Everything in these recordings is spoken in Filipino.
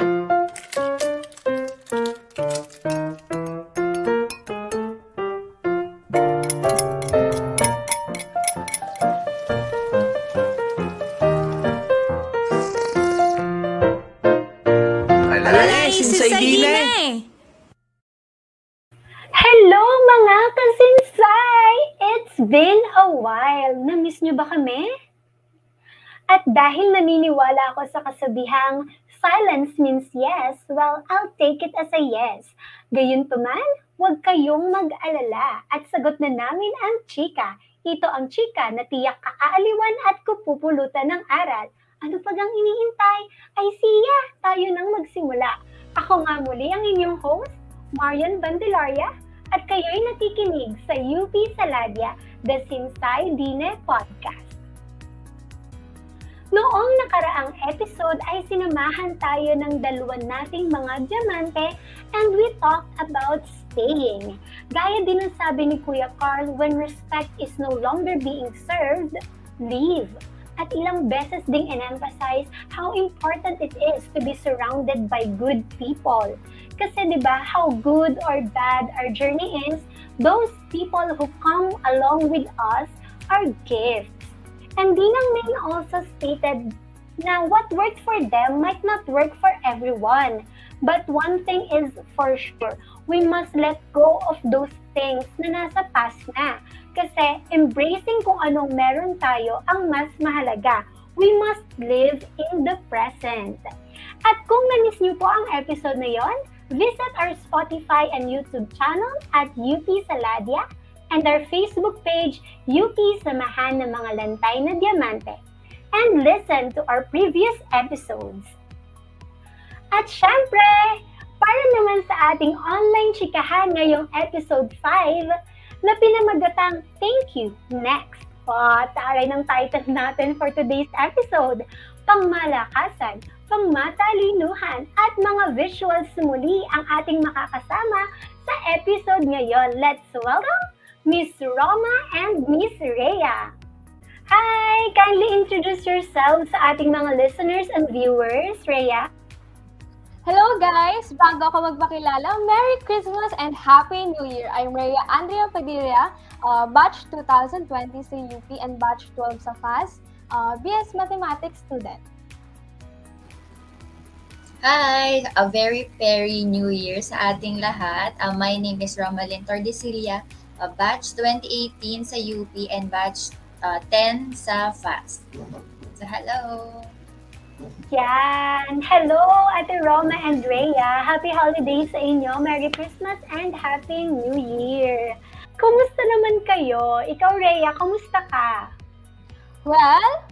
Eh. Hello mga kasinsay! It's been a while. Na-miss niyo ba kami? At dahil naniniwala ako sa kasabihang silence means yes, well, I'll take it as a yes. Gayunpaman, huwag kayong mag-alala at sagot na namin ang chika. Ito ang chika na tiyak kakaaliwan at kupupulutan ng aral. Ano pa gang iniintay? Ay siya, tayo nang magsimula. Ako nga muli ang inyong host, Marian Bandelaria, at kayo'y nakikinig sa UP Saladia, The Sinsay Dine Podcast. Noong nakaraang episode ay sinamahan tayo ng dalawa nating mga diamante and we talked about staying. Gaya din ang sabi ni Kuya Carl, when respect is no longer being served, leave. At ilang beses ding in-emphasize how important it is to be surrounded by good people. Kasi 'di ba, how good or bad our journey is, those people who come along with us are gifts. And Dinang Main also stated na what worked for them might not work for everyone. But one thing is for sure, we must let go of those things na nasa past na. Kasi embracing kung anong meron tayo ang mas mahalaga. We must live in the present. At kung na-miss niyo po ang episode na yon, visit our Spotify and YouTube channel at UP Saladia and our Facebook page, UP Samahan ng mga Lantay na Diamante. And listen to our previous episodes. At syempre, para naman sa ating online chikahan ngayong episode 5, na pinamagatang Thank You Next. O, taray ng title natin for today's episode, Pangmalakasan, Pangmatalinuhan, at mga visuals muli ang ating makakasama sa episode ngayon. Let's welcome Miss Roma and Miss Rhea. Hi! Kindly introduce yourselves sa ating mga listeners and viewers, Rhea. Hello guys! Bago ako magpakilala, Merry Christmas and Happy New Year! I'm Rhea Andrea Padilla, uh, batch 2020 sa UP and batch 12 sa FAS, uh, BS Mathematics student. Hi! A very, very new year sa ating lahat. Uh, my name is Romalyn Tordesilia, uh, batch 2018 sa UP and batch uh, 10 sa FAST. So, hello! Yan! Hello, Ate Roma and Rhea. Happy holidays sa inyo. Merry Christmas and Happy New Year. Kumusta naman kayo? Ikaw, Rhea, kumusta ka? Well,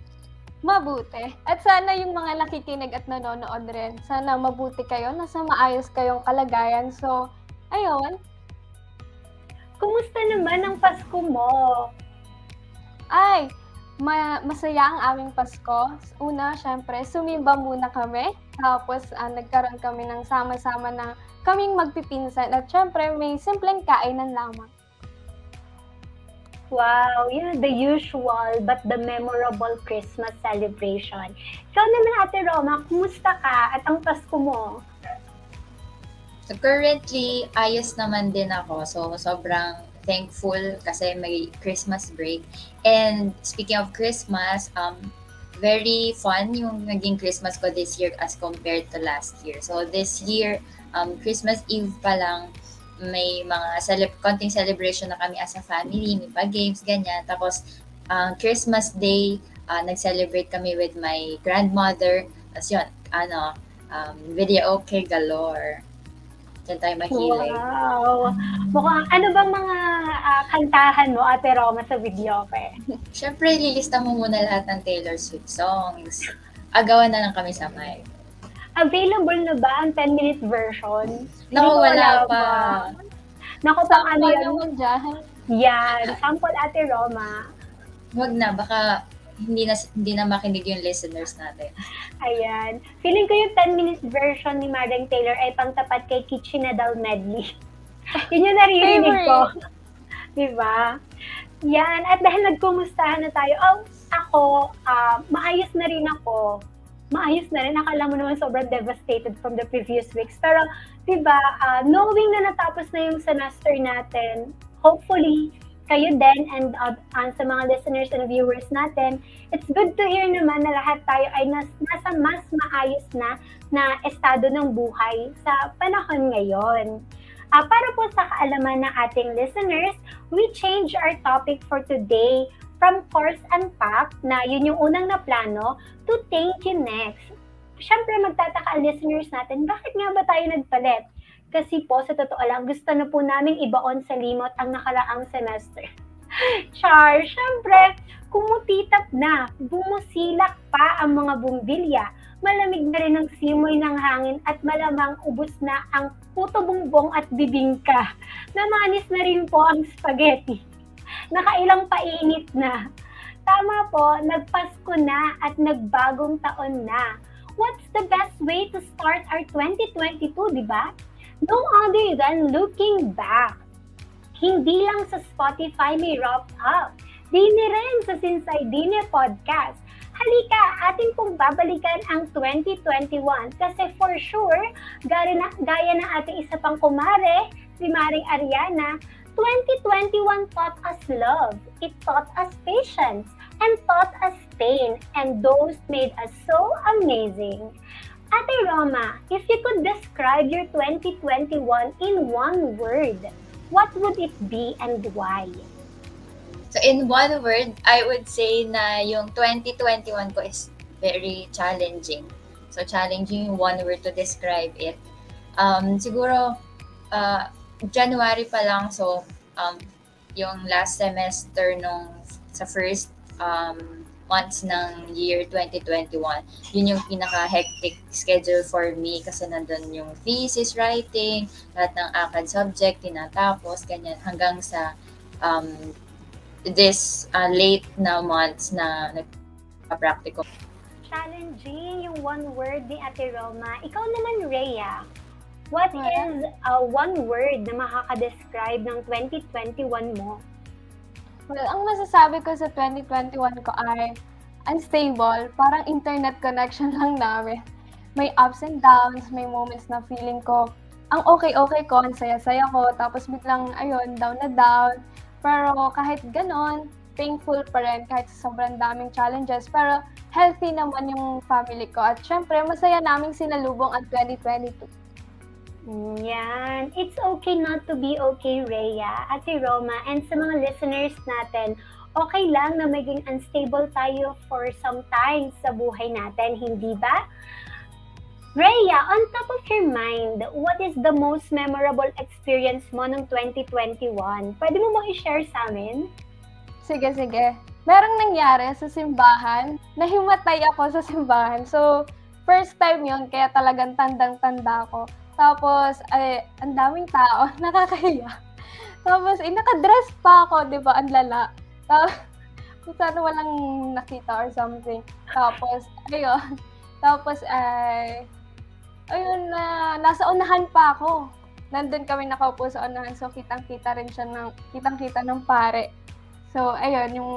mabuti. At sana yung mga nakikinig at nanonood rin, sana mabuti kayo, nasa maayos kayong kalagayan. So, ayun. Kumusta naman ang Pasko mo? Ay, ma- masaya ang aming Pasko. Una, syempre, sumimba muna kami. Tapos, ah, nagkaroon kami ng sama-sama na kaming magpipinsan. At syempre, may simpleng kainan lamang. Wow, yeah, the usual but the memorable Christmas celebration. Ikaw naman, Ate Roma, kumusta ka at ang Pasko mo? So, currently, ayos naman din ako. So, sobrang thankful kasi may Christmas break. And speaking of Christmas, um, very fun yung naging Christmas ko this year as compared to last year. So, this year, um, Christmas Eve pa lang, may mga celeb konting celebration na kami as a family, may pa-games, ganyan. Tapos, uh, Christmas Day, uh, nag-celebrate kami with my grandmother. Tapos yun, ano, um, video okay galore. Diyan tayo mahilig. Wow! Mukhang, ano bang mga ah, kantahan mo, Ate Roma, sa video ka? Siyempre, lilista mo muna lahat ng Taylor Swift songs. Agawan na lang kami sa mic. Available na ba ang 10-minute version? Naku, wala alam, pa. Naku, pang ano Sample yan? naman dyan. Yan, sample Ate Roma. Huwag na, baka hindi na hindi na makinig yung listeners natin. Ayan. Feeling ko yung 10-minute version ni Madang Taylor ay pangtapat kay Kitchenadal Medley. Yun yung naririnig ko. diba? Yan. At dahil nagkumustahan na tayo, oh, ako, ah, maayos na rin ako. maayos na rin. Akala mo naman sobrang devastated from the previous weeks. Pero, di ba, uh, knowing na natapos na yung semester natin, hopefully, kayo din and uh, uh, sa mga listeners and viewers natin, it's good to hear naman na lahat tayo ay nas, nasa mas maayos na na estado ng buhay sa panahon ngayon. Uh, para po sa kaalaman ng ating listeners, we change our topic for today from course and pack na yun yung unang na plano to thank you next. Siyempre magtataka ang listeners natin, bakit nga ba tayo nagpalit? Kasi po, sa totoo lang, gusto na po namin ibaon sa limot ang nakaraang semester. Char, syempre, kumutitap na, bumusilak pa ang mga bumbilya, malamig na rin ang simoy ng hangin at malamang ubus na ang puto bumbong at bibingka. Namanis na rin po ang spaghetti. Nakailang painit na. Tama po, nagpasko na at nagbagong taon na. What's the best way to start our 2022, di ba? No other than looking back. Hindi lang sa Spotify may wrap up. Dini rin sa Sinsay Dine Podcast. Halika, ating pong babalikan ang 2021 kasi for sure, gaya na, gaya na ating isa pang kumare, si Maring Ariana, 2021 taught us love, it taught us patience, and taught us pain, and those made us so amazing. Ate Roma, if you could describe your 2021 in one word, what would it be and why? So in one word, I would say na yung 2021 ko is very challenging. So challenging yung one word to describe it. Um, siguro, uh, January pa lang, so um, yung last semester nung sa first um, months ng year 2021, yun yung pinaka-hectic schedule for me kasi nandun yung thesis writing, lahat ng ACAD subject, tinatapos, ganyan, hanggang sa um, this uh, late na months na nagpa-practical. Challenging yung one word ni Ate Roma. Ikaw naman, Rhea. What is uh, one word na makaka-describe ng 2021 mo? Well, ang masasabi ko sa 2021 ko ay unstable. Parang internet connection lang namin. May ups and downs, may moments na feeling ko, ang okay-okay ko, ang saya-saya ko, tapos biglang, ayun, down na down. Pero kahit ganon, thankful pa rin kahit sa sobrang daming challenges. Pero healthy naman yung family ko. At syempre, masaya naming sinalubong ang 2022. Yan. It's okay not to be okay, Rhea, Ate Roma, and sa mga listeners natin, okay lang na maging unstable tayo for some time sa buhay natin, hindi ba? Rhea, on top of your mind, what is the most memorable experience mo ng 2021? Pwede mo mo i-share sa amin? Sige, sige. Merong nangyari sa simbahan, nahimatay ako sa simbahan. So, first time yon kaya talagang tandang-tanda ko. Tapos, ay, ang daming tao, nakakahiya. Tapos, eh, nakadress pa ako, di ba? Ang lala. Tapos, sana walang nakita or something. Tapos, ayun. Tapos, ay, ayun na, nasa unahan pa ako. Nandun kami nakaupo sa unahan. So, kitang-kita rin siya ng, kitang-kita ng pare. So, ayun, yung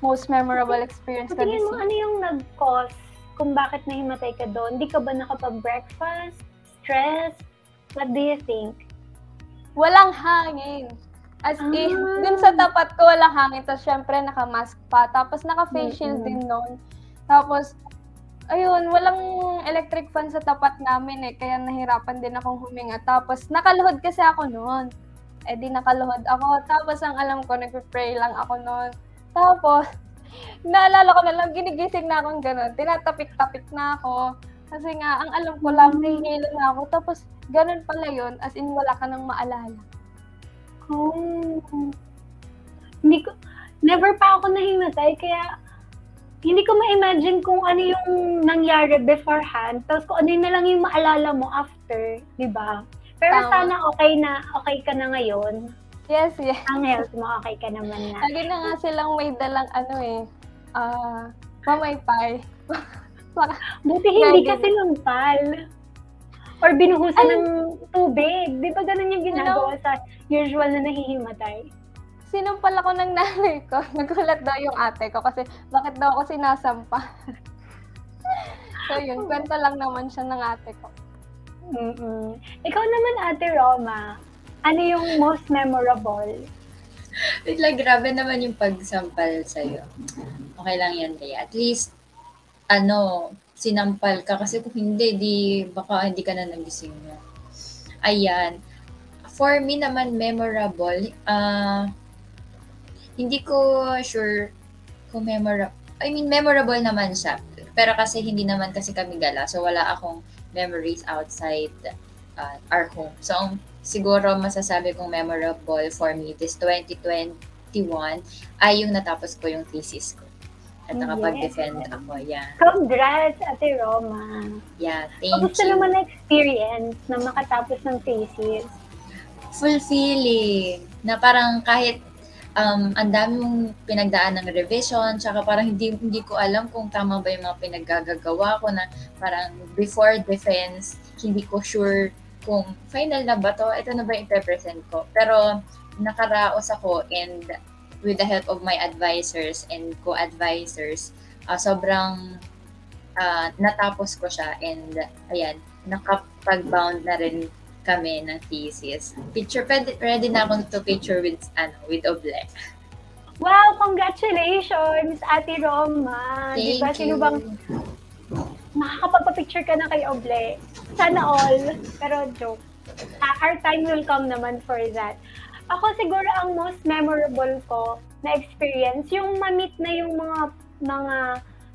most memorable experience ko Tingin mo, ano yung nag-cause kung bakit nahimatay ka doon? Hindi ka ba nakapag-breakfast? Stress? What do you think? Walang hangin. As ah. in, dun sa tapat ko, walang hangin. Tapos, syempre, naka-mask pa. Tapos, naka-face shield mm-hmm. din noon. Tapos, ayun, walang electric fan sa tapat namin eh. Kaya nahirapan din akong huminga. Tapos, nakaluhod kasi ako noon. Eh di nakaluhod ako. Tapos, ang alam ko, nagpe-pray lang ako noon. Tapos, naalala ko na lang, ginigising na akong ganun. Tinatapik-tapik na ako. Kasi nga, ang alam ko lang, nahihilo na ako. Tapos, ganun pala yun, as in wala ka nang maalala. Oh. Hindi ko, never pa ako nahimatay, kaya hindi ko ma-imagine kung ano yung nangyari beforehand, tapos kung ano yun na lang yung maalala mo after, di ba? Pero Tama. sana okay na, okay ka na ngayon. Yes, yes. Ang health mo, okay ka naman na. Lagi na nga silang may dalang ano eh, ah, uh, pamaypay. Para, Buti hindi kasi lumpal. Or binuhusan Ay, ng tubig. Di ba ganun yung ginagawa no. sa usual na nahihimatay? Sinumpal ako ng nanay ko. Nagulat daw yung ate ko kasi bakit daw ako sinasampa. So yun, kwento lang naman siya ng ate ko. Mm-mm. Ikaw naman, Ate Roma, ano yung most memorable? Wait lang, grabe naman yung pagsampal sa'yo. Okay lang yan, Rhea. At least, ano, sinampal ka. Kasi kung hindi, di, baka hindi ka na nagising mo. Ayan. For me naman, memorable, ah, hindi ko sure kung memorable, I mean, memorable naman siya. Pero kasi hindi naman kasi kami gala. So, wala akong memories outside uh, our home. So, ang siguro masasabi kong memorable for me this 2021 ay yung natapos ko yung thesis ko. At Yes. nakapag-defend ako. Yeah. Congrats, Ate Roma. Yeah. Thank Kamusta you. naman na experience na makatapos ng thesis? fulfilling na parang kahit um, ang dami mong pinagdaan ng revision, tsaka parang hindi, hindi ko alam kung tama ba yung mga pinaggagawa ko na parang before defense, hindi ko sure kung final na ba to, ito na ba yung present ko. Pero nakaraos ako and with the help of my advisors and co-advisors, ah, sobrang ah, natapos ko siya and ayan, nakapag-bound na rin kami ng thesis. Picture, pwede, ready na akong to picture with, ano, with Oble. Wow, congratulations, Ate Roma. Thank Di ba, you. sino bang makakapagpa-picture ka na kay Oble? Sana all. Pero joke. Ah, our time will come naman for that. Ako siguro ang most memorable ko na experience, yung ma-meet na yung mga, mga,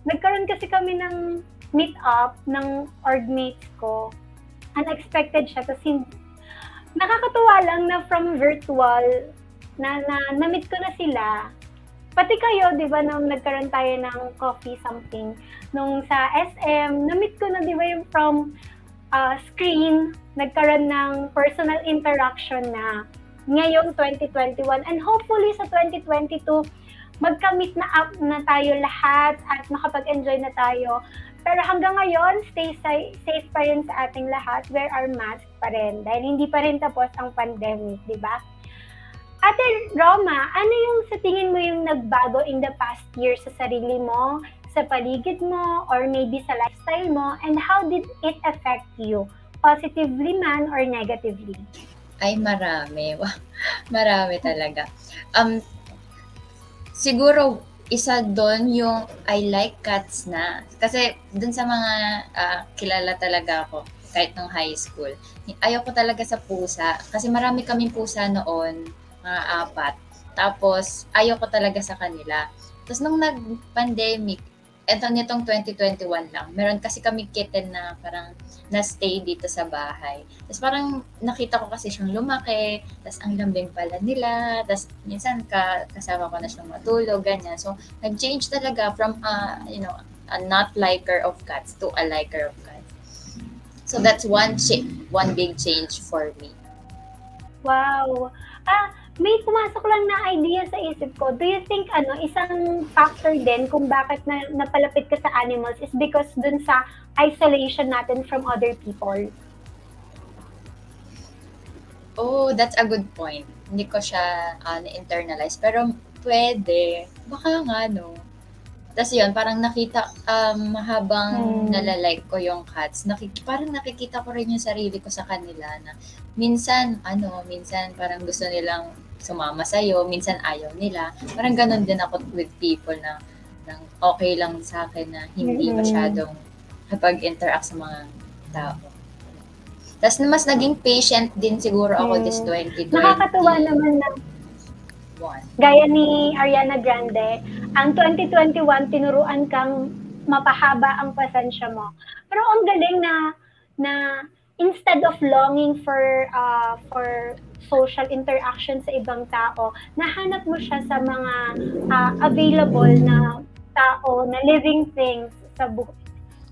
nagkaroon kasi kami ng meet up ng orgmates ko. Unexpected siya. Hin- nakakatuwa lang na from virtual, na, na na-meet ko na sila. Pati kayo, di ba, nung nagkaroon tayo ng coffee something, nung sa SM, na-meet ko na, di ba, yung from uh, screen, nagkaroon ng personal interaction na ngayong 2021. And hopefully sa 2022, magka-meet na up na tayo lahat at makapag-enjoy na tayo. Pero hanggang ngayon, stay sa- safe pa rin sa ating lahat. Wear our mask pa rin. Dahil hindi pa rin tapos ang pandemic, di ba? Ate Roma, ano yung sa tingin mo yung nagbago in the past year sa sarili mo, sa paligid mo, or maybe sa lifestyle mo, and how did it affect you? Positively man or negatively? Ay, marami. Marami talaga. Um, siguro, isa doon yung I like cats na. Kasi doon sa mga ah, kilala talaga ako, kahit nung high school, ayaw ko talaga sa pusa. Kasi marami kaming pusa noon, mga apat. Tapos, ayaw ko talaga sa kanila. Tapos nung nag-pandemic, eto nitong 2021 lang, meron kasi kami kitten na parang na-stay dito sa bahay. Tapos parang nakita ko kasi siyang lumaki, tapos ang lambing pala nila, tapos minsan ka, kasama ko na siyang matulog, ganyan. So, nag-change talaga from, uh, you know, a not liker of cats to a liker of cats. So, that's one cha- one big change for me. Wow! Ah, may pumasok lang na idea sa isip ko. Do you think ano, isang factor din kung bakit na, napalapit ka sa animals is because dun sa isolation natin from other people? Oh, that's a good point. Hindi ko siya uh, na-internalize. Pero pwede. Baka nga, no. Tapos yun, parang nakita, um, habang Hmm. nalalike ko yung cats, nakik- parang nakikita ko rin yung sarili ko sa kanila na minsan, ano, minsan parang gusto nilang sumama sa'yo, minsan ayaw nila. Parang ganun din ako with people na, na okay lang sa akin na hindi masyadong kapag-interact sa mga tao. Tapos mas naging patient din siguro ako this Mm. 2020. Nakakatuwa naman na gaya ni Ariana Grande, ang 2021 tinuruan kang mapahaba ang pasensya mo. Pero ang galing na na instead of longing for uh, for social interaction sa ibang tao, nahanap mo siya sa mga uh, available na tao, na living things sa bu-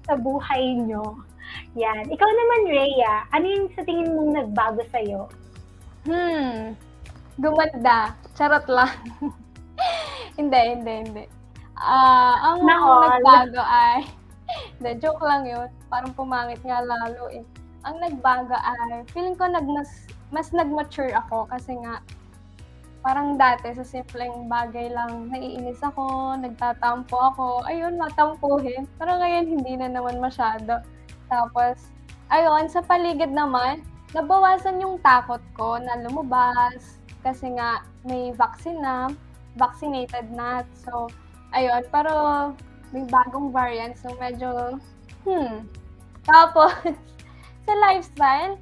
sa buhay nyo. Yan. Ikaw naman, Rhea, ano yung sa tingin mong nagbago sa'yo? Hmm, gumanda. Charot lang. hindi, hindi, hindi. Ah, ang Na all. nagbago ay, hindi, joke lang yun. Parang pumangit nga lalo eh. Ang nagbago ay, feeling ko nag mas, mas nag-mature ako kasi nga, Parang dati sa simpleng bagay lang naiinis ako, nagtatampo ako, ayun matampuhin. Pero ngayon hindi na naman masyado. Tapos ayun, sa paligid naman, nabawasan yung takot ko na lumabas kasi nga may vaccine na, vaccinated na. So, ayun, pero may bagong variant so medyo hmm. Tapos sa lifestyle,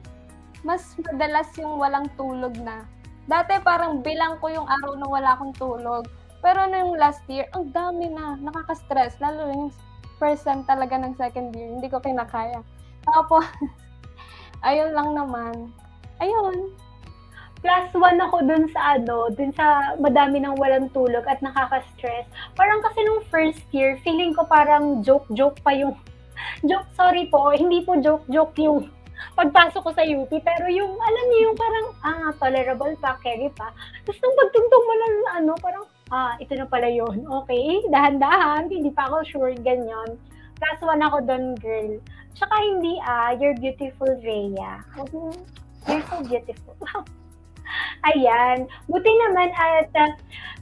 mas madalas yung walang tulog na. Dati parang bilang ko yung araw na wala akong tulog. Pero nung last year, ang dami na, nakaka-stress. Lalo yung first sem talaga ng second year, hindi ko kinakaya. Tapos, ayun lang naman. Ayun. Plus one ako dun sa ano, dun sa madami ng walang tulog at nakaka-stress. Parang kasi nung first year, feeling ko parang joke-joke pa yung, joke, sorry po, hindi po joke-joke yung pagpasok ko sa UP, pero yung, alam niyo yung parang, ah, tolerable pa, carry pa. Tapos nung pagtungtong mo lang, ano, parang, ah, ito na pala yun. Okay, dahan-dahan, hindi pa ako sure, ganyan. Plus one ako doon, girl. Tsaka hindi, ah, you're beautiful, Rhea. You're so beautiful. Ayan. Buti naman at uh,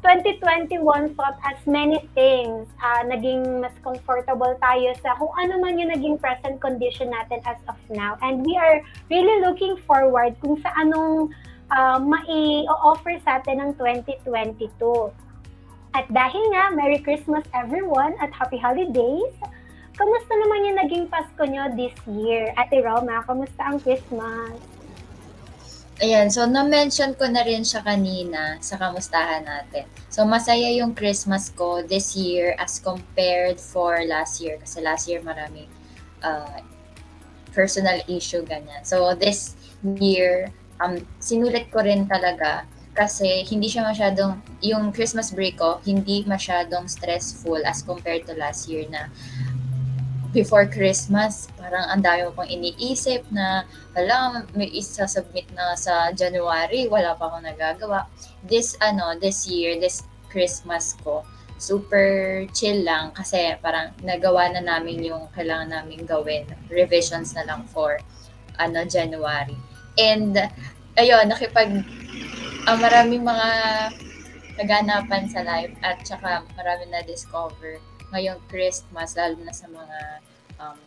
2021 taught us many things. Uh, naging mas comfortable tayo sa kung ano man yung naging present condition natin as of now. And we are really looking forward kung sa anong uh, mai-offer sa atin ng 2022. At dahil nga, Merry Christmas everyone at Happy Holidays! Kamusta naman yung naging Pasko nyo this year? Ate Roma, kamusta ang Christmas? Ayan, so na-mention ko na rin siya kanina sa kamustahan natin. So masaya yung Christmas ko this year as compared for last year. Kasi last year marami uh, personal issue ganyan. So this year, um, sinulit ko rin talaga kasi hindi siya masyadong, yung Christmas break ko, hindi masyadong stressful as compared to last year na before Christmas, parang ang dami kong iniisip na, hala, may isa submit na sa January, wala pa akong nagagawa. This, ano, this year, this Christmas ko, super chill lang kasi parang nagawa na namin yung kailangan namin gawin. Revisions na lang for, ano, January. And, ayun, nakipag, uh, maraming mga naganapan sa life at saka marami na discover ngayong Christmas, lalo na sa mga um,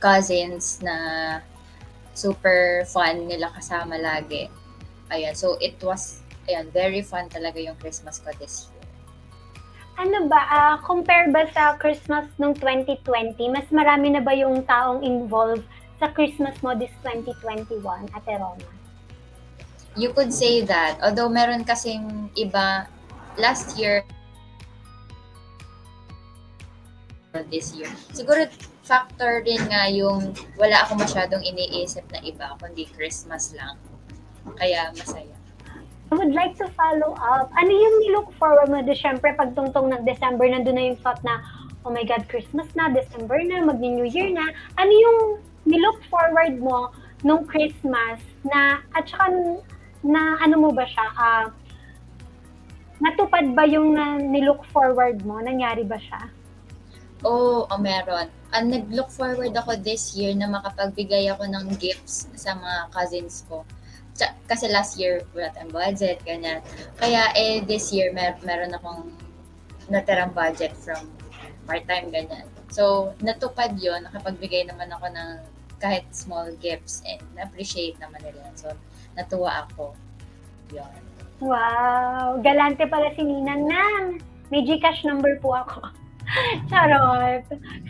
cousins na super fun nila kasama lagi. Ayan, so it was, ayan, very fun talaga yung Christmas ko this year. Ano ba, uh, compare ba sa Christmas nung 2020, mas marami na ba yung taong involved sa Christmas mo this 2021, Ate Roma? You could say that. Although meron kasing iba, last year, this year. Siguro factor din nga yung wala ako masyadong iniisip na iba, kundi Christmas lang. Kaya masaya. I would like to follow up. Ano yung nilook forward mo? De, syempre, pag tungtong ng December, nandun na yung thought na, oh my God, Christmas na, December na, mag-New Year na. Ano yung nilook forward mo nung Christmas na, at saka, na ano mo ba siya, uh, natupad ba yung na, nilook forward mo? Nangyari ba siya? Oo, oh, meron. Uh, nag-look forward ako this year na makapagbigay ako ng gifts sa mga cousins ko. Kasi last year, wala tayong budget, ganyan. Kaya eh, this year, mer- meron akong natirang budget from part-time, ganyan. So, natupad yon nakapagbigay naman ako ng kahit small gifts and na-appreciate naman nila. So, natuwa ako. Yun. Wow! Galante pala si Nina Nang. May Gcash number po ako. Charot.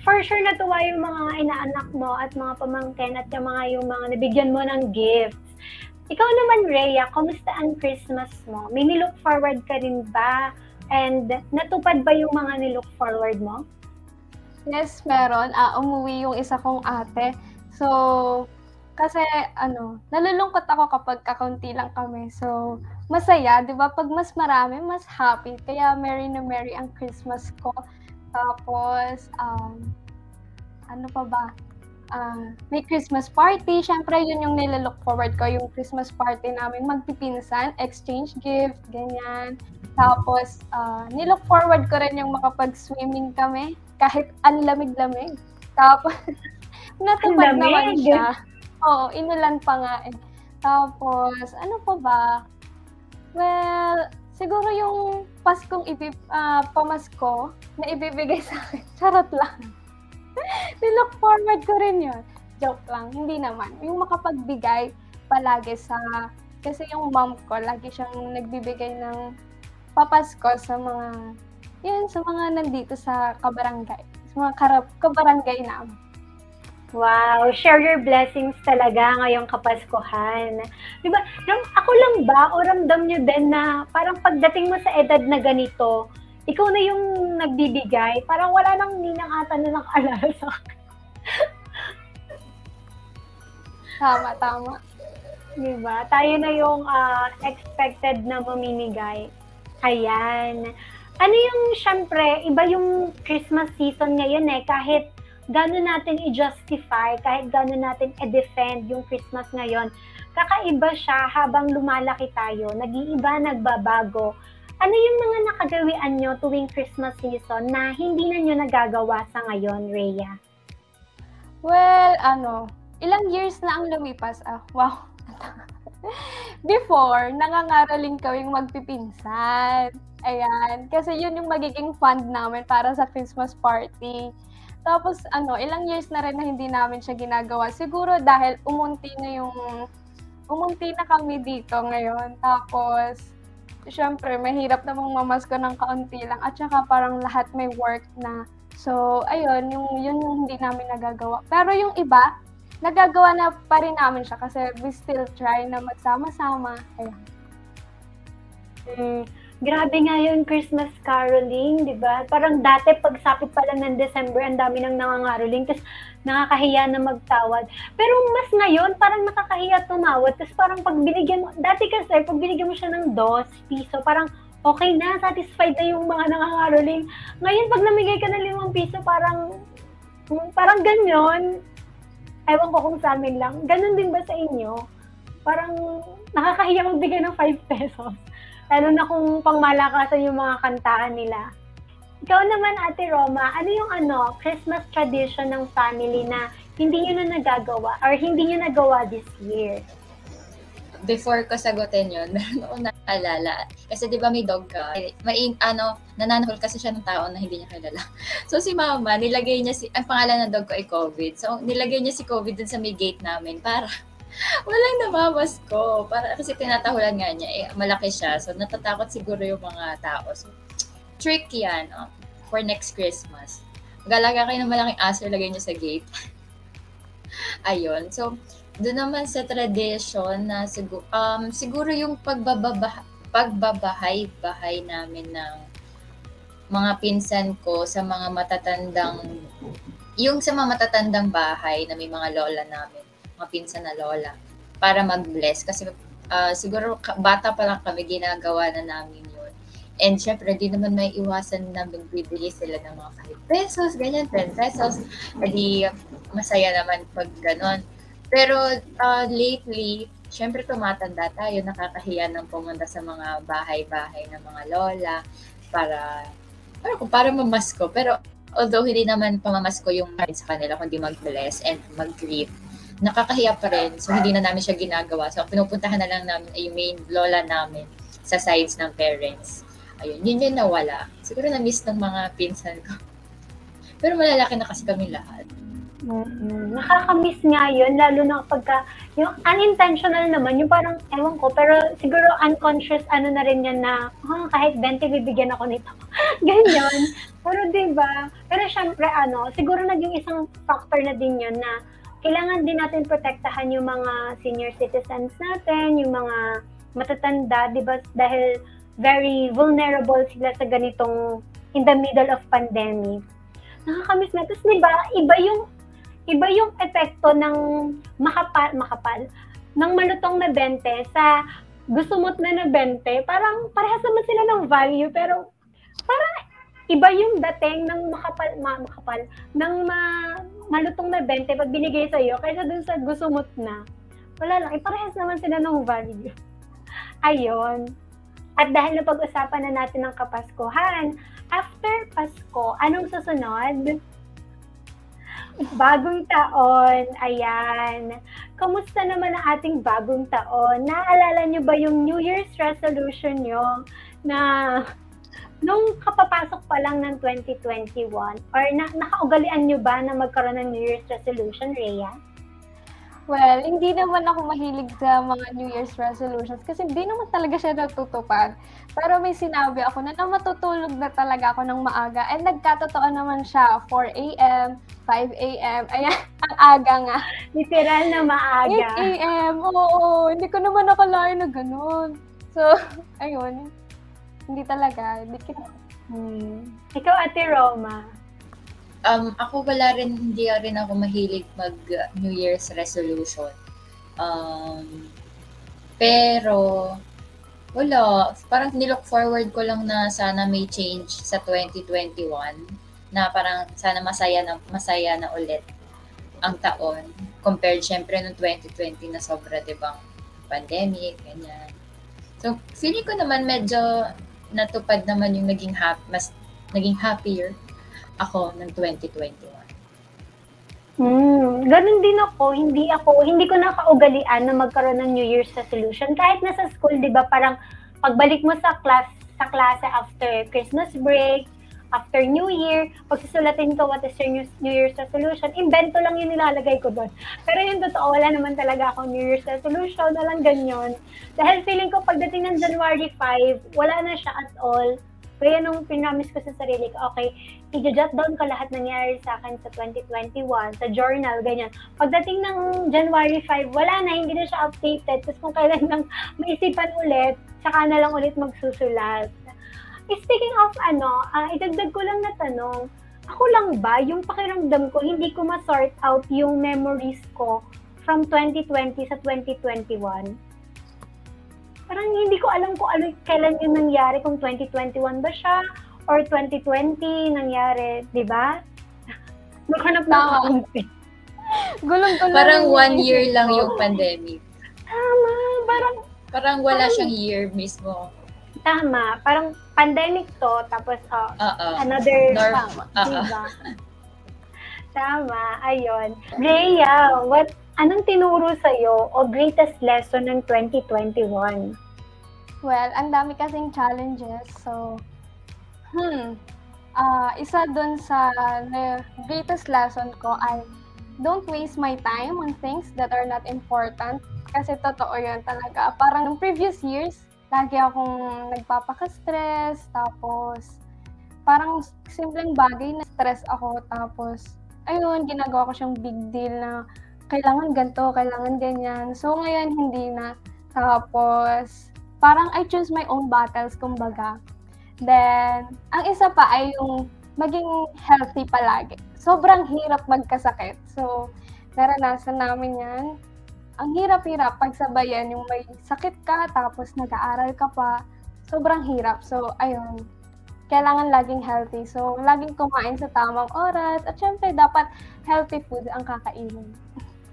For sure natuwa yung mga inaanak mo at mga pamangkin at yung mga yung mga nabigyan mo ng gifts. Ikaw naman, Rhea, kumusta ang Christmas mo? May nilook forward ka rin ba? And natupad ba yung mga nilook forward mo? Yes, meron. Uh, umuwi yung isa kong ate. So, kasi ano, nalulungkot ako kapag kakunti lang kami. So, masaya, 'di ba? Pag mas marami, mas happy. Kaya merry na merry ang Christmas ko. Tapos, um, ano pa ba? Uh, may Christmas party. Siyempre, yun yung nilalook forward ko, yung Christmas party namin. Magpipinsan, exchange gift, ganyan. Tapos, uh, nilook forward ko rin yung makapag-swimming kami, kahit ang lamig-lamig. Tapos, natupad naman siya. Oo, inulan pa nga eh. Tapos, ano pa ba? Well, siguro yung Paskong ibib ah, pamasko na ibibigay sa akin. Charot lang. Nilook forward ko rin yun. Joke lang, hindi naman. Yung makapagbigay palagi sa... Kasi yung mom ko, lagi siyang nagbibigay ng papasko sa mga... Yun, sa mga nandito sa kabarangay. Sa mga karab, kabarangay namin. Wow, share your blessings talaga ngayong Kapaskuhan. Di ba, ram, ako lang ba o ramdam nyo din na parang pagdating mo sa edad na ganito, ikaw na yung nagbibigay, parang wala nang ninang ata na nakaalala sa. Tama, tama. Di ba? Tayo na yung ah, expected na mamimigay. Ayan. Ano yung, syempre, iba yung Christmas season ngayon eh, kahit gano'n natin i-justify, kahit gano'n natin i-defend yung Christmas ngayon, kakaiba siya habang lumalaki tayo, nag-iiba, nagbabago. Ano yung mga nakagawian nyo tuwing Christmas season na hindi na nyo nagagawa sa ngayon, Rhea? Well, ano, ilang years na ang lumipas. Ah, wow. Before, nangangaraling kaming magpipinsan. Ayan. Kasi yun yung magiging fund namin para sa Christmas party. Tapos, ano, ilang years na rin na hindi namin siya ginagawa. Siguro dahil umunti na yung, umunti na kami dito ngayon. Tapos, syempre, mahirap namang mamasko ng kaunti lang. At saka parang lahat may work na. So, ayun, yung, yun yung hindi namin nagagawa. Pero yung iba, nagagawa na pa rin namin siya kasi we still try na magsama-sama. Ayun. Mm, grabe nga yung Christmas caroling, di ba? Parang dati, pagsapit pa lang ng December, ang dami nang nangangaroling, tapos nakakahiya na magtawad. Pero mas ngayon, parang nakakahiya tumawad, tapos parang pag binigyan mo, dati kasi, pag binigyan mo siya ng dos piso, parang okay na, satisfied na yung mga nangangaroling. Ngayon, pag namigay ka ng limang piso, parang, parang ganyan. Ewan ko kung sa amin lang. Ganon din ba sa inyo? Parang nakakahiya magbigay ng 5 pesos. Lalo na kung pangmalakasan yung mga kantaan nila. Ikaw naman, Ate Roma, ano yung ano, Christmas tradition ng family na hindi nyo na nagagawa or hindi nyo nagawa this year? Before ko sagutin yun, meron akong naalala. Kasi di ba may dog ka? May, ano, nananahol kasi siya ng tao na hindi niya kilala. So si mama, nilagay niya si, ang pangalan ng dog ko ay COVID. So nilagay niya si COVID dun sa may gate namin para walang namamas ko. Para, kasi tinatahulan nga niya, eh, malaki siya. So natatakot siguro yung mga tao. So trick yan oh, for next Christmas. Mag-alaga kayo ng malaking aso, lagay niyo sa gate. Ayun. So, doon naman sa tradition na siguro, um, siguro yung pagbababa, pagbabahay-bahay namin ng mga pinsan ko sa mga matatandang, yung sa mga matatandang bahay na may mga lola namin, mga pinsan na lola, para mag-bless. Kasi uh, siguro bata pa lang kami, ginagawa na namin yun. And syempre, di naman may iwasan na magbibili sila ng mga 5 pesos, ganyan, 10 pesos. Edi masaya naman pag ganon pero uh, lately, syempre tumatanda tayo, nakakahiya ng pumunta sa mga bahay-bahay ng mga lola para para kung para mamasko. Pero although hindi naman pamamasko yung sa kanila, kundi mag-bless and mag-greet, nakakahiya pa rin. So, hindi na namin siya ginagawa. So, pinupuntahan na lang namin ay yung main lola namin sa sides ng parents. Ayun, yun yung nawala. Siguro na-miss ng mga pinsan ko. Pero malalaki na kasi kami lahat. Mm-mm. Nakakamiss nga yun, lalo na pagka, yung unintentional naman, yung parang, ewan ko, pero siguro unconscious, ano na rin yan na, oh, kahit 20, bibigyan ako nito. Ganyan. pero ba Pero syempre, ano, siguro naging isang factor na din yun na kailangan din natin protektahan yung mga senior citizens natin, yung mga matatanda, di ba Dahil very vulnerable sila sa ganitong in the middle of pandemic nakakamiss na. Tapos, di ba, iba yung iba yung epekto ng makapal, makapal, ng malutong na 20 sa gusumot na na 20. Parang parehas naman sila ng value, pero parang iba yung dating ng makapal, ma, makapal, ng ma, malutong na 20 pag binigay sa iyo kaysa dun sa gusumot na. Wala lang, parehas naman sila ng value. Ayun. At dahil na pag-usapan na natin ng Kapaskuhan, after Pasko, anong susunod? Bagong taon, ayan. kamusta naman ang ating bagong taon? Naalala nyo ba yung New Year's resolution nyo na nung kapapasok pa lang ng 2021 or na, nakaugalian nyo ba na magkaroon ng New Year's resolution, Rhea? Well, hindi naman ako mahilig sa mga New Year's resolutions kasi hindi naman talaga siya natutupad. Pero may sinabi ako na, na matutulog na talaga ako ng maaga and nagkatotoo naman siya 4 a.m., 5 a.m. Ayan, ang aga nga. Literal na 8 maaga. a.m. Oo, hindi ko naman nakalain na ganun. So, ayun. Hindi talaga. Hindi kita. Hmm. Ikaw, Ate Roma. Um, ako wala rin, hindi rin ako mahilig mag uh, New Year's resolution. Um, pero, wala. Parang nilook forward ko lang na sana may change sa 2021 na parang sana masaya na masaya na ulit ang taon compared syempre noong 2020 na sobra 'di ba pandemic ganyan. So feeling ko naman medyo natupad naman yung naging happy, mas naging happier ako ng 2021. Hmm, ganun din ako. Hindi ako, hindi ko nakaugalian na magkaroon ng New Year's resolution. Kahit nasa school, di ba, parang pagbalik mo sa class, sa klase after Christmas break, after New Year, pagsusulatin ko what is your New, New Year's resolution, invento lang yung nilalagay ko doon. Pero yung totoo, wala naman talaga ako New Year's resolution, walang ganyan. Dahil feeling ko pagdating ng January 5, wala na siya at all. Kaya nung pinamis ko sa sarili ko, okay, i-jot down ko lahat nangyari sa akin sa 2021, sa journal, ganyan. Pagdating ng January 5, wala na, hindi na siya updated. Tapos kung kailan lang maisipan ulit, saka na lang ulit magsusulat. Speaking of ano, uh, idagdag ko lang na tanong, ako lang ba, yung pakiramdam ko, hindi ko ma-sort out yung memories ko from 2020 sa 2021? Parang hindi ko alam kung ano, kailan yung nangyari, kung 2021 ba siya, or 2020 nangyari, di ba? Maghanap na ako. Gulong-gulong. Parang one year lang yung pandemic. Tama, parang Parang wala siyang year mismo. Tama. Parang pandemic to, tapos uh, Oo. another Norm- tama, Oo. diba? Tama, ayun. Rhea, what, anong tinuro sa'yo o greatest lesson ng 2021? Well, ang dami kasing challenges. So, hmm, ah isa dun sa na greatest lesson ko ay don't waste my time on things that are not important. Kasi totoo yun talaga. Parang nung previous years, lagi akong nagpapaka-stress. Tapos, parang simpleng bagay na stress ako. Tapos, ayun, ginagawa ko siyang big deal na kailangan ganito, kailangan ganyan. So, ngayon, hindi na. Tapos, parang I choose my own battles, kumbaga. Then, ang isa pa ay yung maging healthy palagi. Sobrang hirap magkasakit. So, naranasan namin yan. Ang hirap-hirap pagsabayan yung may sakit ka, tapos nag-aaral ka pa. Sobrang hirap. So, ayun. Kailangan laging healthy. So, laging kumain sa tamang oras. At syempre, dapat healthy food ang kakainin.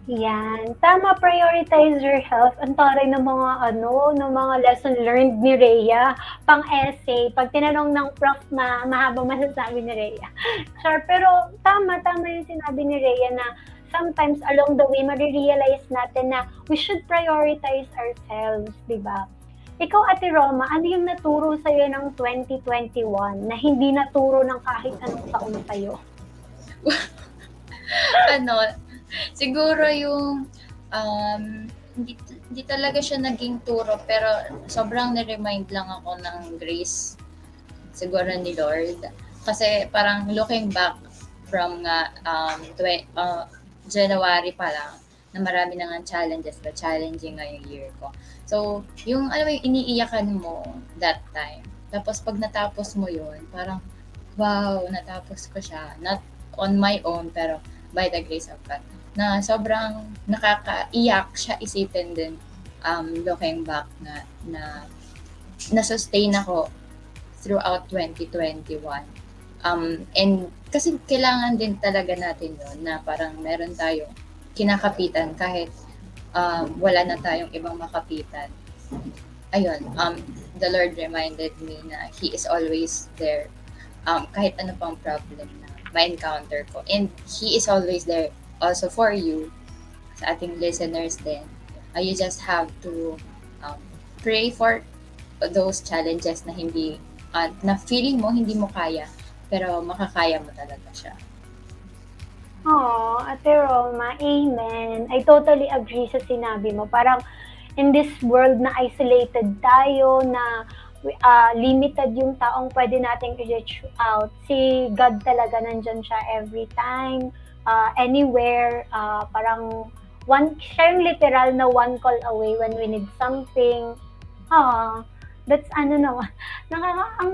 Yan. Tama, prioritize your health. Ang taray ng mga ano, ng mga lesson learned ni Rhea. Pang essay. Pag tinanong ng prof na mahabang masasabi ni Rhea. Sure, pero tama, tama yung sinabi ni Rhea na sometimes along the way, marirealize natin na we should prioritize ourselves, di ba? Ikaw, Ate Roma, ano yung naturo sa'yo ng 2021 na hindi naturo ng kahit anong taon sa'yo? ano, siguro yung um, hindi, hindi talaga siya naging turo pero sobrang na-remind lang ako ng grace siguro ni Lord. Kasi parang looking back from nga um, twe- uh, January pa lang na marami na nga challenges na challenging nga yung year ko. So, yung mo yung iniiyakan mo that time. Tapos pag natapos mo yun, parang wow, natapos ko siya. Not on my own, pero by the grace of God. Na sobrang nakakaiyak siya isipin din um, looking back na, na na-sustain ako throughout 2021. Um, and kasi kailangan din talaga natin yun na parang meron tayong kinakapitan kahit um, wala na tayong ibang makapitan. Ayun, um, the Lord reminded me na He is always there um, kahit ano pang problem na ma-encounter ko. And He is always there also for you sa ating listeners din. Uh, you just have to um, pray for those challenges na hindi uh, na feeling mo hindi mo kaya pero makakaya mo talaga siya. Oh, Ate Roma, amen. I totally agree sa sinabi mo. Parang in this world na isolated tayo, na uh, limited yung taong pwede nating i-reach out. Si God talaga nandyan siya every time, uh, anywhere. Uh, parang one, siya yung literal na one call away when we need something. Ah, that's ano naman. Nakaka, ang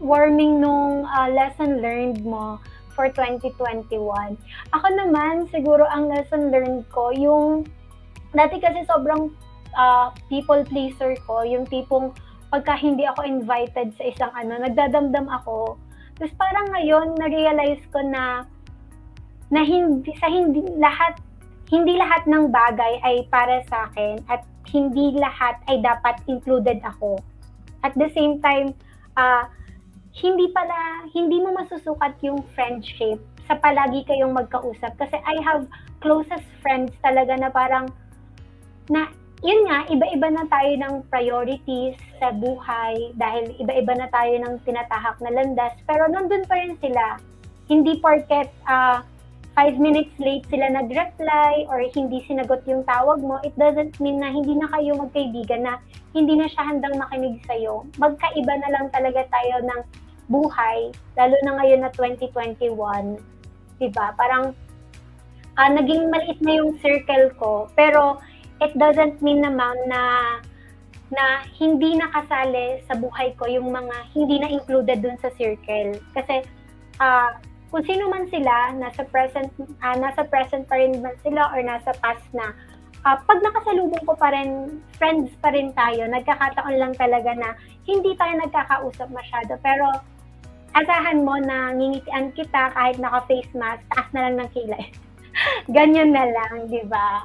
heartwarming nung uh, lesson learned mo for 2021. Ako naman, siguro ang lesson learned ko, yung dati kasi sobrang uh, people pleaser ko, yung tipong pagka hindi ako invited sa isang ano, nagdadamdam ako. Tapos parang ngayon, na-realize ko na na hindi sa hindi lahat hindi lahat ng bagay ay para sa akin at hindi lahat ay dapat included ako. At the same time, uh, hindi pala, hindi mo masusukat yung friendship sa palagi kayong magkausap. Kasi I have closest friends talaga na parang, na, yun nga, iba-iba na tayo ng priorities sa buhay dahil iba-iba na tayo ng tinatahak na landas. Pero nandun pa rin sila. Hindi porket uh, five minutes late sila nag-reply or hindi sinagot yung tawag mo, it doesn't mean na hindi na kayo magkaibigan na hindi na siya handang makinig sa'yo. Magkaiba na lang talaga tayo ng buhay, lalo na ngayon na 2021. Diba? Parang uh, naging maliit na yung circle ko, pero it doesn't mean naman na na hindi nakasali sa buhay ko yung mga hindi na included dun sa circle. Kasi uh, kung sino man sila, nasa present, uh, nasa present pa rin man sila or nasa past na, uh, pag nakasalubong ko pa rin, friends pa rin tayo, nagkakataon lang talaga na hindi tayo nagkakausap masyado. Pero asahan mo na ngingitian kita kahit naka-face mask, taas na lang ng kilay. Ganyan na lang, di ba?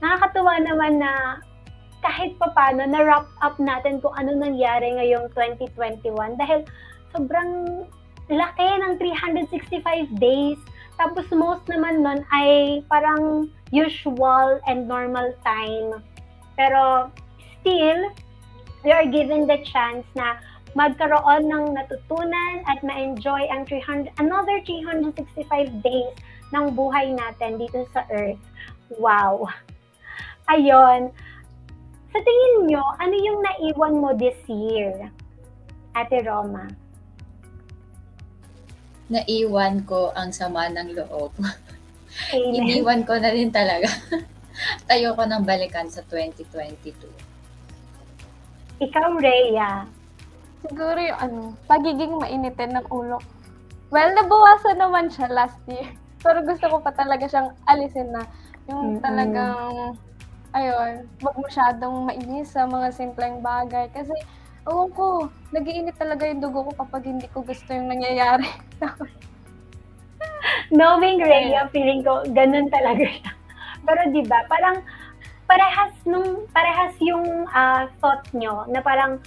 Nakakatuwa naman na kahit pa paano, na-wrap up natin kung ano nangyari ngayong 2021 dahil sobrang laki ng 365 days. Tapos most naman nun ay parang usual and normal time. Pero still, we are given the chance na magkaroon ng natutunan at ma-enjoy ang 300, another 365 days ng buhay natin dito sa Earth. Wow! Ayon. Sa tingin nyo, ano yung naiwan mo this year, Ate Roma? Naiwan ko ang sama ng loob. Amen. Iniwan ko na rin talaga. Tayo ko nang balikan sa 2022. Ikaw, Rhea. Siguro yung ano, pagiging mainitin ng ulo. Well, nabawasan naman siya last year. Pero gusto ko pa talaga siyang alisin na. Yung Mm-mm. talagang, ayun, wag masyadong mainis sa mga simpleng bagay. Kasi, ewan ko, nagiinit talaga yung dugo ko kapag hindi ko gusto yung nangyayari. Knowing Rhea, feeling ko, ganun talaga siya. Pero di ba parang parehas nung parehas yung ah, thought nyo na parang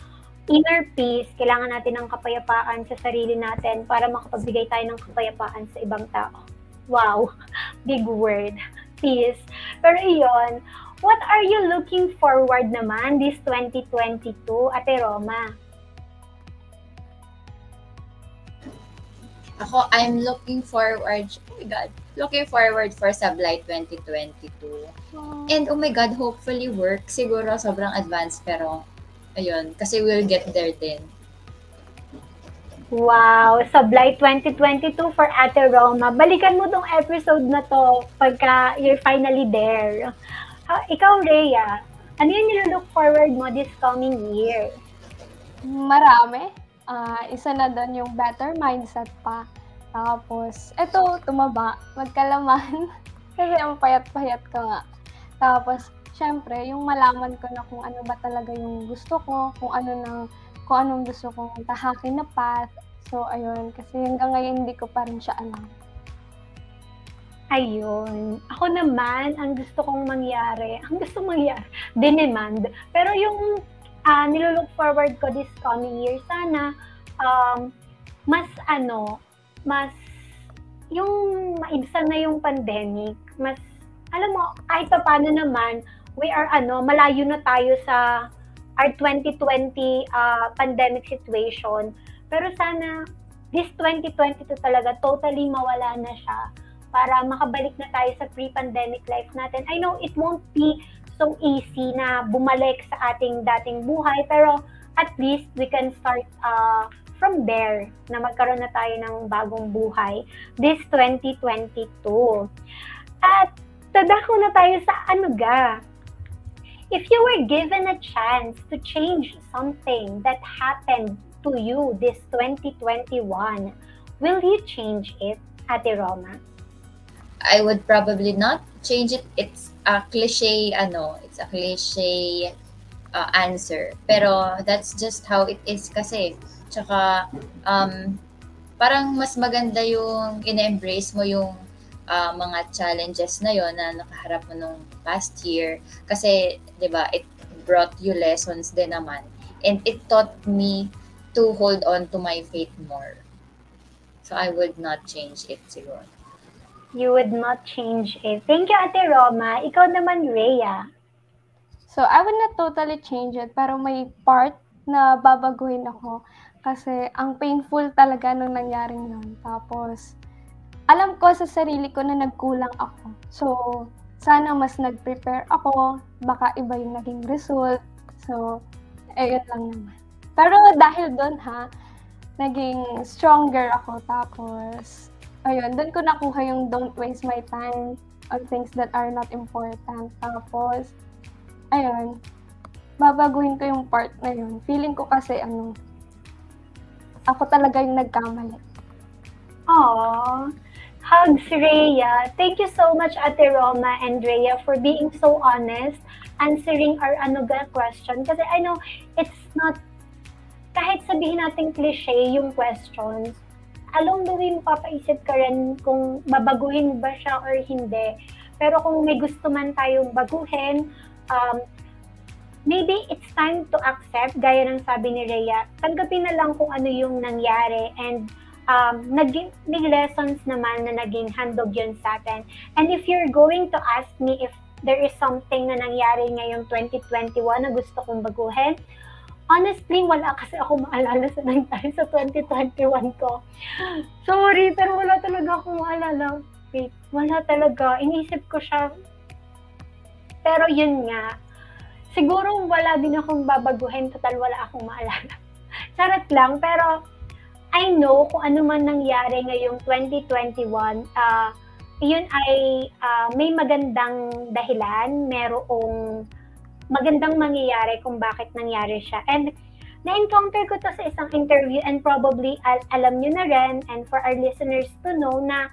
inner peace, kailangan natin ng kapayapaan sa sarili natin para makapagbigay tayo ng kapayapaan sa ibang tao. Wow, big word, peace. Pero iyon, what are you looking forward naman this 2022, Ate Roma? Ako, I'm looking forward, oh my God, looking forward for Sablay 2022. And oh my God, hopefully work. Siguro sobrang advanced pero ayun, kasi we'll get there din. Wow, Sablay 2022 for Ate Roma. Balikan mo tong episode na to pagka you're finally there. Ah, ikaw, Rhea, ano yung nilook forward mo this coming year? Marami. Ah, isa na doon yung better mindset pa. Tapos, eto, tumaba, magkalaman. Kasi ang payat-payat ko nga. Tapos, syempre, yung malaman ko na kung ano ba talaga yung gusto ko, kung ano nang kung anong gusto kong tahakin na path. So, ayun. Kasi hanggang ngayon, hindi ko pa rin siya alam. Ayun. Ako naman, ang gusto kong mangyari, ang gusto mangyari, demand. Pero yung uh, nilook forward ko this coming year, sana um, mas ano, mas yung maibsan na yung pandemic, mas alam mo, kahit pa paano naman, we are ano, malayo na tayo sa our 2020 uh, pandemic situation. Pero sana this 2022 talaga totally mawala na siya para makabalik na tayo sa pre-pandemic life natin. I know it won't be so easy na bumalik sa ating dating buhay pero at least we can start uh, from there na magkaroon na tayo ng bagong buhay this 2022. At tadako na tayo sa ano ga, if you were given a chance to change something that happened to you this 2021, will you change it, Ate Roma? I would probably not change it. It's a cliche, ano, it's a cliche uh, answer. Pero that's just how it is kasi. Tsaka, um, parang mas maganda yung ina-embrace mo yung uh, mga challenges na yon na nakaharap mo nung past year. Kasi, di ba, it brought you lessons din naman. And it taught me to hold on to my faith more. So I would not change it siguro. You would not change it. Thank you, Ate Roma. Ikaw naman, Rhea. So, I would not totally change it, pero may part na babaguhin ako. Kasi ang painful talaga nung nangyaring yun. Tapos, alam ko sa sarili ko na nagkulang ako. So, sana mas nag-prepare ako. Baka iba yung naging result. So, ayun lang naman. Pero dahil doon ha, naging stronger ako. Tapos, ayun, doon ko nakuha yung don't waste my time on things that are not important. Tapos, ayun, babaguhin ko yung part na yun. Feeling ko kasi, ano, ako talaga yung nagkamali. Aww. Hugs, Rhea. Thank you so much, Ate Roma and Rhea, for being so honest, answering our anuga question. Kasi I know, it's not, kahit sabihin natin cliche yung questions, along the way, mapapaisip ka rin kung babaguhin ba siya or hindi. Pero kung may gusto man tayong baguhin, um, maybe it's time to accept, gaya ng sabi ni Rhea, tanggapin na lang kung ano yung nangyari and um, naging, may lessons naman na naging handog yun sa atin. And if you're going to ask me if there is something na nangyari ngayong 2021 na gusto kong baguhin, honestly, wala kasi ako maalala sa nangyari sa 2021 ko. Sorry, pero wala talaga akong maalala. Wait, wala talaga. Inisip ko siya. Pero yun nga, siguro wala din akong babaguhin. Total, wala akong maalala. Charot lang, pero I know kung ano man nangyari ngayong 2021, uh, yun ay uh, may magandang dahilan, merong magandang mangyayari kung bakit nangyari siya. And na-encounter ko to sa isang interview and probably al- alam nyo na rin and for our listeners to know na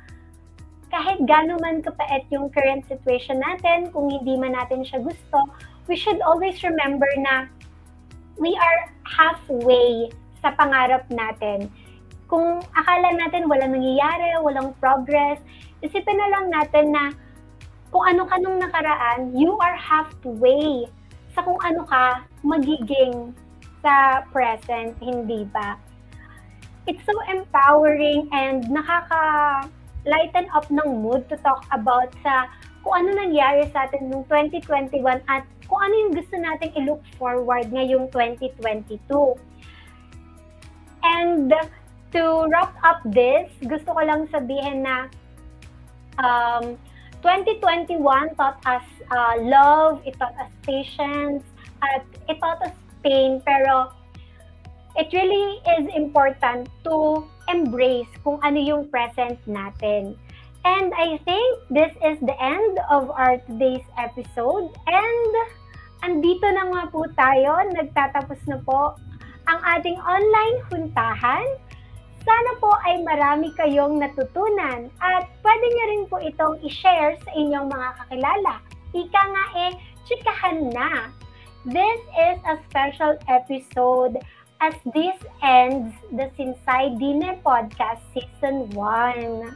kahit gano'n man kapait yung current situation natin, kung hindi man natin siya gusto, we should always remember na we are halfway sa pangarap natin. Kung akala natin walang nangyayari, walang progress, isipin na lang natin na kung ano ka nung nakaraan, you are halfway sa kung ano ka magiging sa present, hindi ba? It's so empowering and nakaka lighten up ng mood to talk about sa kung ano nangyari sa atin noong 2021 at kung ano yung gusto nating i-look forward ngayong 2022. And to wrap up this, gusto ko lang sabihin na um, 2021 taught us uh, love, it taught us patience, at it taught us pain, pero it really is important to embrace kung ano yung present natin. And I think this is the end of our today's episode. And andito na nga po tayo, nagtatapos na po ang ating online huntahan. Sana po ay marami kayong natutunan at pwede nyo rin po itong i-share sa inyong mga kakilala. Ika nga eh, chikahan na! This is a special episode as this ends the Sinsay Dine Podcast Season 1.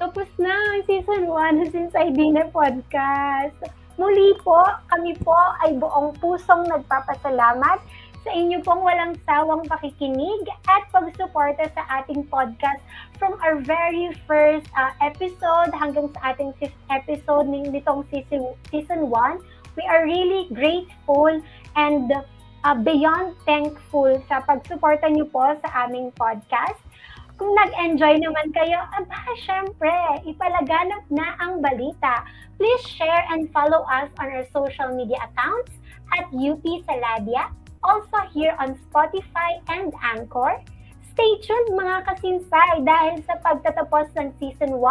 Tapos na ang Season 1 ng Sinsay Dine Podcast. Muli po, kami po ay buong pusong nagpapasalamat sa inyo pong walang sawang pakikinig at pagsuporta sa ating podcast from our very first uh, episode hanggang sa ating fifth episode nitong season, season 1. We are really grateful and uh, beyond thankful sa pagsuporta niyo po sa aming podcast. Kung nag-enjoy naman kayo, aba, syempre, ipalaganap na ang balita. Please share and follow us on our social media accounts at UP Saladia, also here on Spotify and Anchor. Stay tuned mga kasinsay dahil sa pagtatapos ng Season 1,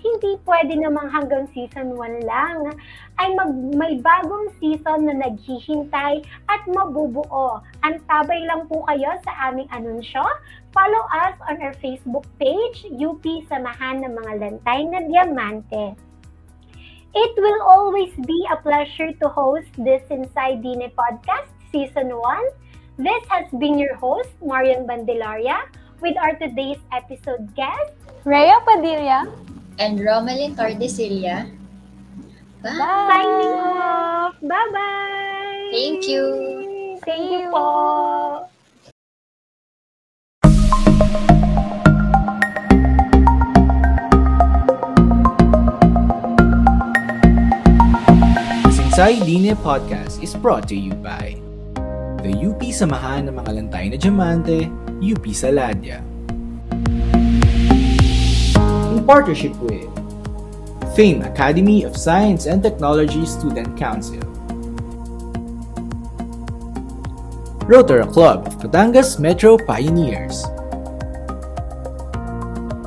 hindi pwede namang hanggang season 1 lang. Ay mag, may bagong season na naghihintay at mabubuo. Antabay lang po kayo sa aming anunsyo. Follow us on our Facebook page, UP Samahan ng mga Lantay na Diamante. It will always be a pleasure to host this Inside Dine podcast, Season 1. This has been your host, Marian Bandelaria, with our today's episode guest, Rhea Padilla, and Romelyn Tordesillas. Bye! Bye! signing off. Bye-bye! Thank you! Thank you po! The Sinsay Dine Podcast is brought to you by the UP Samahan ng mga Lantay na Diamante, UP Saladia. In partnership with Fame Academy of Science and Technology Student Council, Rotary Club of Batangas Metro Pioneers,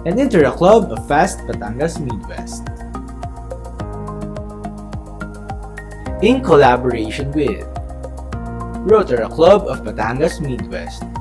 and Intera Club of Fast Batangas Midwest. in collaboration with Rotary Club of Batangas Midwest.